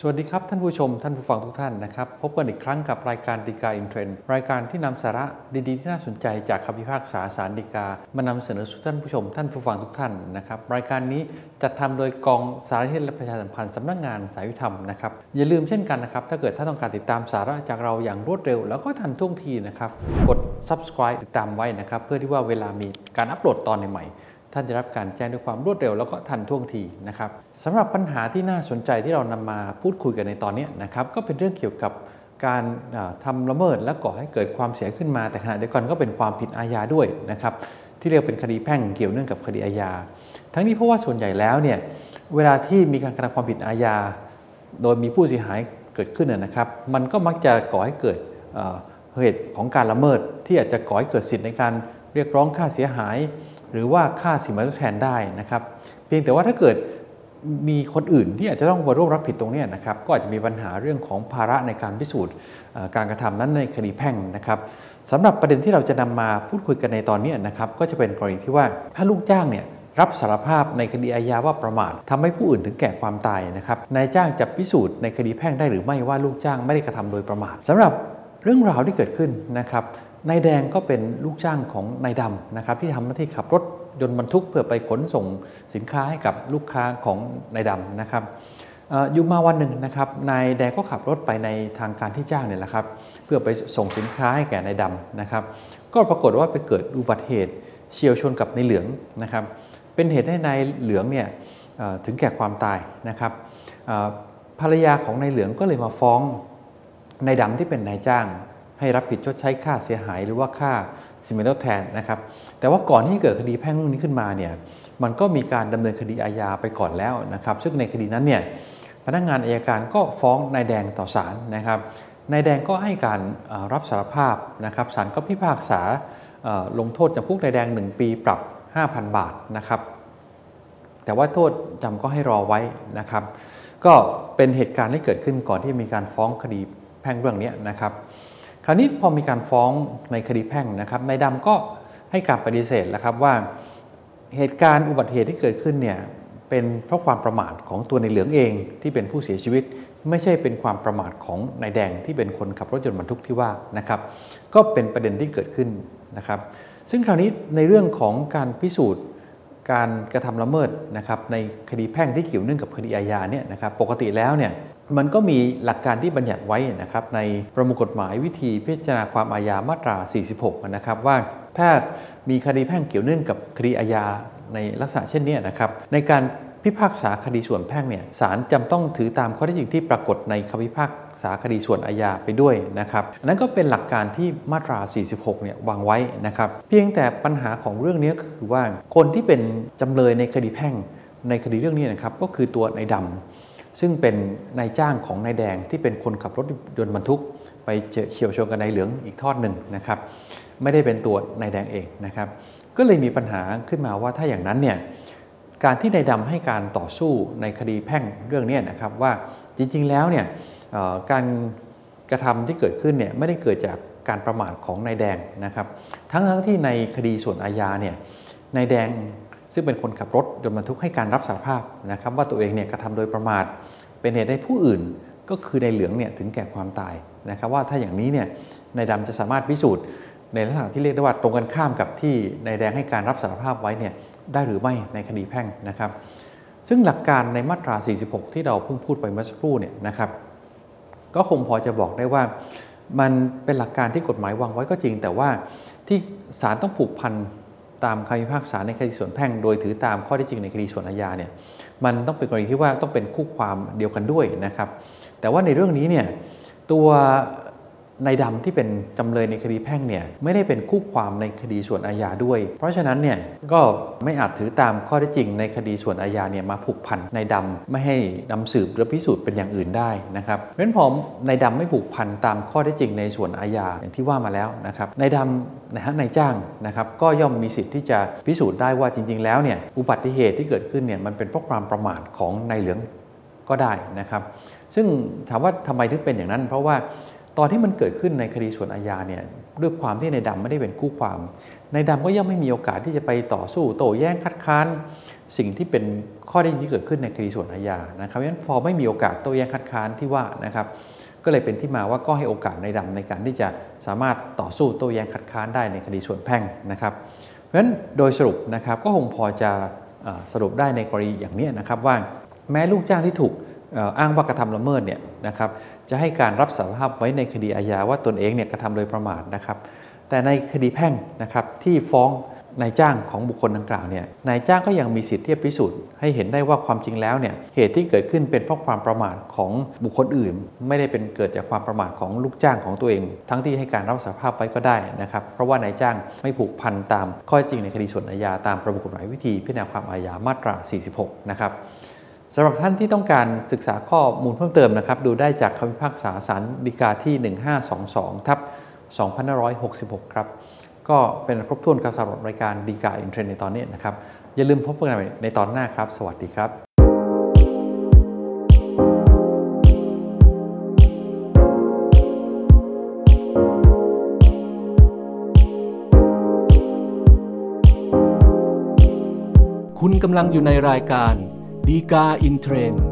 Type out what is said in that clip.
สวัสดีครับ ท่านผู้ชมท่านผู้ฟังทุกท่านนะครับ พบกันอีกครั้งกับรายการดีกาอินเทรนด์รายการที่นำสาระดีๆ ที่น่าสนใจจากคำพิพากษาศาลฎีกา มานำเสนอสู่ท่านผู้ชม ท่านผู้ฟังทุกท่านนะครับรายการนี้จัดทำโดยกองสารนิเทศและประชาสัมพันธ์สำนักงานศาลยุติธรรมนะครับอย่าลืมเช่นกันนะครับถ้าเกิดท่านต้องการติดตามสาระจากเราอย่างรวดเร็ว แล้วก็ทันท่วงทีนะครับกด subscribe ติดตามไว้นะครับเพื่อที่ว่าเวลามีการอัปโหลดตอนใหม่ๆ ท่านจะรับการแจ้งด้วยความรวดเร็วแล้วก็ทันท่วงทีนะครับสำหรับปัญหาที่น่าสนใจที่เรานำมาพูดคุยกันในตอนนี้นะครับก็เป็นเรื่องเกี่ยวกับการทำละเมิดและก่อให้เกิดความเสียขึ้นมา แต่ขณะเดียวกันก็เป็นความผิดอาญาด้วยนะครับที่เรียกเป็นคดีแพ่งเกี่ยวเนื่องกับคดีอาญา ทั้งนี้เพราะว่าส่วนใหญ่แล้วเนี่ยเวลาที่มีการกระทำความผิดอาญา โดยมีผู้เสียหายเกิดขึ้นนะครับ มันก็มักจะก่อให้เกิดเหตุของการละเมิดที่อาจจะก่อให้เกิดสิทธิในการเรียกร้องค่าเสียหาย หรือว่าค่าสินไหมทดแทนได้นะครับ เพียงแต่ว่าถ้าเกิดมีคนอื่นที่อาจจะต้องมาร่วมรับผิดตรงนี้นะครับก็อาจจะมีปัญหาเรื่องของภาระในการพิสูจน์การกระทำนั้นในคดีแพ่งนะครับสำหรับประเด็นที่เราจะนำมาพูดคุยกันในตอนนี้นะครับก็จะเป็นกรณีที่ว่าถ้าลูกจ้างเนี่ยรับสารภาพในคดีอาญาว่าประมาททำให้ผู้อื่นถึงแก่ความตายนะครับนายจ้างจะพิสูจน์ในคดีแพ่งได้หรือไม่ว่าลูกจ้างไม่ได้กระทำโดยประมาทสำหรับเรื่องราวที่เกิดขึ้นนะครับ นายแดงก็เป็นลูกจ้างของนายดำนะครับที่ทำหน้าที่ขับรถยนต์บรรทุกเพื่อไปขนส่งสินค้าให้กับลูกค้าของนายดำนะครับอยู่มาวันหนึ่งนะครับนายแดงก็ขับรถไปในทางการที่จ้างเนี่ยแหละครับ เพื่อไปส่งสินค้าให้แก่นายดำนะครับ ก็ปรากฏว่าไปเกิดอุบัติเหตุเฉียวชนกับนายเหลืองนะครับ เป็นเหตุให้นายเหลืองเนี่ยถึงแก่ความตายนะครับภรรยาของนายเหลืองก็เลยมาฟ้องนายดำที่เป็นนายจ้าง ให้รับผิดชดใช้ค่าเสียหายหรือว่าค่าสินไหมทดแทนนะครับ แต่ว่าก่อนที่เกิดคดีแพ่งเรื่องนี้ขึ้นมาเนี่ยมันก็มีการดำเนินคดีอาญาไปก่อนแล้วนะครับ ซึ่งในคดีนั้นเนี่ยพนักงานอายการก็ฟ้องนายแดงต่อศาลนะครับนายแดงก็ให้การรับสารภาพนะครับศาลก็พิพากษาลงโทษจำคุกนายแดง 1 ปีปรับ 5,000 บาทนะครับ แต่ว่าโทษจำก็ให้รอไว้นะครับ ก็เป็นเหตุการณ์ที่เกิดขึ้นก่อนที่มีการฟ้องคดีแพ่งเรื่องนี้นะครับ คราวนี้พอมีการฟ้องในคดีแพ่งนะครับนายดำก็ให้การปฏิเสธแล้วครับว่าเหตุการณ์อุบัติเหตุที่เกิดขึ้นเนี่ยเป็นเพราะความประมาทของตัวในเหลืองเองที่เป็นผู้เสียชีวิต ไม่ใช่เป็นความประมาทของนายแดงที่เป็นคนขับรถยนต์บรรทุกที่ว่านะครับ ก็เป็นประเด็นที่เกิดขึ้นนะครับ ซึ่งคราวนี้ในเรื่องของการพิสูจน์การกระทำละเมิดนะครับในคดีแพ่งที่เกี่ยวเนื่องกับคดีอาญาเนี่ยนะครับปกติแล้วเนี่ย มันก็มีหลักการที่บัญญัติไว้นะครับในประมวลกฎหมายวิธีพิจารณาความอาญามาตรา 46 นะครับว่าแพทย์มีคดีแพ่งเกี่ยวเนื่องกับคดีอาญาในลักษณะเช่นนี้นะครับในการพิพากษาคดีส่วนแพ่งเนี่ยศาลจำต้องถือตามข้อเท็จจริงที่ปรากฏในคำพิพากษาคดีส่วนอาญาไปด้วยนะครับนั้นก็เป็นหลักการที่มาตรา 46 เนี่ยวางไว้นะครับเพียงแต่ปัญหาของเรื่องนี้ก็คือว่าคนที่เป็นจำเลยในคดีแพ่งในคดีเรื่องนี้นะครับก็คือตัวนายดำ ซึ่งเป็นนายจ้างของนายแดงที่เป็นคนขับรถยนต์บรรทุก ไปเฉียวชนกับนายเหลืองอีกทอดหนึ่งนะครับไม่ได้เป็นตัวนายแดงเองนะครับก็เลยมีปัญหาขึ้นมาว่าถ้าอย่างนั้นเนี่ยการที่นายดำให้การต่อสู้ในคดีแพ่งเรื่องนี้นะครับว่าจริงๆแล้วเนี่ยการกระทำที่เกิดขึ้นเนี่ยไม่ได้เกิดจากการประมาทของนายแดงนะครับทั้งทั้งที่ในคดีส่วนอาญาเนี่ยนายแดง ซึ่งเป็นคนขับรถยนต์บรรทุกให้การรับสารภาพนะครับว่าตัวเองเนี่ยกระทำโดยประมาท เป็นเหตุให้ผู้อื่นก็คือในเหลืองเนี่ยถึงแก่ความตายนะครับว่าถ้าอย่างนี้เนี่ยนายดำจะสามารถพิสูจน์ ในลักษณะที่เรียกได้ว่าตรงกันข้ามกับที่นายแดงให้การรับสารภาพไว้เนี่ยได้หรือไม่ในคดีแพ่งนะครับ ซึ่งหลักการในมาตรา 46 ที่เราเพิ่งพูดไปเมื่อสักครู่เนี่ยนะครับ ก็คงพอจะบอกได้ว่ามันเป็นหลักการที่กฎหมายวางไว้ก็จริง แต่ว่าที่ศาลต้องผูกพัน ตามคำพิพากษาในคดีส่วนแพ่ง โดยถือตามข้อที่จริงในคดีส่วนอาญาเนี่ยมันต้องเป็นกรณีที่ว่าต้องเป็นคู่ความเดียวกันด้วยนะครับ แต่ว่าในเรื่องนี้เนี่ยตัว นายดำที่เป็นจำเลยในคดีแพ่งเนี่ยไม่ได้เป็นคู่ความในคดีส่วนอาญาด้วย เพราะฉะนั้นเนี่ยก็ไม่อาจถือตามข้อที่จริงในคดีส่วนอาญาเนี่ยมาผูกพันนายดำไม่ให้นำสืบหรือพิสูจน์เป็นอย่างอื่นได้นะครับเพราะฉะนั้นพอนายดำไม่ผูกพันตามข้อที่จริงในส่วนอาญาอย่างที่ว่ามาแล้วนะครับนายดำนะฮะนายจ้างนะครับก็ย่อมมีสิทธิ์ที่จะพิสูจน์ได้ว่าจริง ๆ แล้วเนี่ยอุบัติเหตุที่เกิดขึ้นเนี่ยมันเป็นเพราะความประมาทของนายเหลืองก็ได้นะครับ ซึ่งถามว่าทำไมถึงเป็นอย่างนั้น เพราะว่า ตอนที่มันเกิดขึ้นในคดีส่วนอาญาเนี่ยด้วยความที่ในดำไม่ได้เป็นคู่ความในดำก็ย่อมไม่มีโอกาสที่จะไปต่อสู้โต้แย้งคัดค้านสิ่งที่เป็นข้อได้จริงที่เกิดขึ้นในคดีส่วนอาญานะครับเพราะฉะนั้นพอไม่มีโอกาสโต้แย้งคัดค้านที่ว่านะครับก็เลยเป็นที่มาว่าก็ให้โอกาสในดำในการที่จะสามารถต่อสู้โต้แย้งคัดค้านได้ในคดีส่วนแพ่งนะครับ เพราะฉะนั้นโดยสรุปนะครับก็คงพอจะสรุปได้ในกรณีอย่างนี้นะครับว่าแม้ลูกจ้างที่ถูก อ้างว่ากระทำละเมิดเนี่ยนะครับจะให้การรับสารภาพไว้ในคดีอาญาว่าตนเองเนี่ยกระทำโดยประมาทนะครับแต่ในคดีแพ่งนะครับที่ฟ้องนายจ้างของบุคคลดังกล่าวเนี่ยนายจ้างก็ยังมีสิทธิ์ที่จะพิสูจน์ให้เห็นได้ว่าความจริงแล้วเนี่ยเหตุที่เกิดขึ้นเป็นเพราะความประมาทของบุคคลอื่น ไม่ได้เป็นเกิดจากความประมาทของลูกจ้างของตัวเอง ทั้งที่ให้การรับสารภาพไว้ก็ได้นะครับเพราะว่านายจ้างไม่ผูกพันตามข้อจริงในคดีส่วนอาญาตามประมวลกฎหมายวิธีพิจารณาความอาญามาตรา 46 นะครับ สำหรับท่านที่ต้องการศึกษาข้อมูลเพิ่มเติมนะครับ ดูได้จากคำพิพากษาศาลฎีกาที่ 1522ทับ2566 ครับ ก็เป็นครบถ้วนครับสำหรับรายการดีกาอินเทรนในตอนนี้นะครับ อย่าลืมพบกันใหม่ในตอนหน้าครับ สวัสดีครับคุณกำลังอยู่ในรายการ ดีกาอินเทรนด์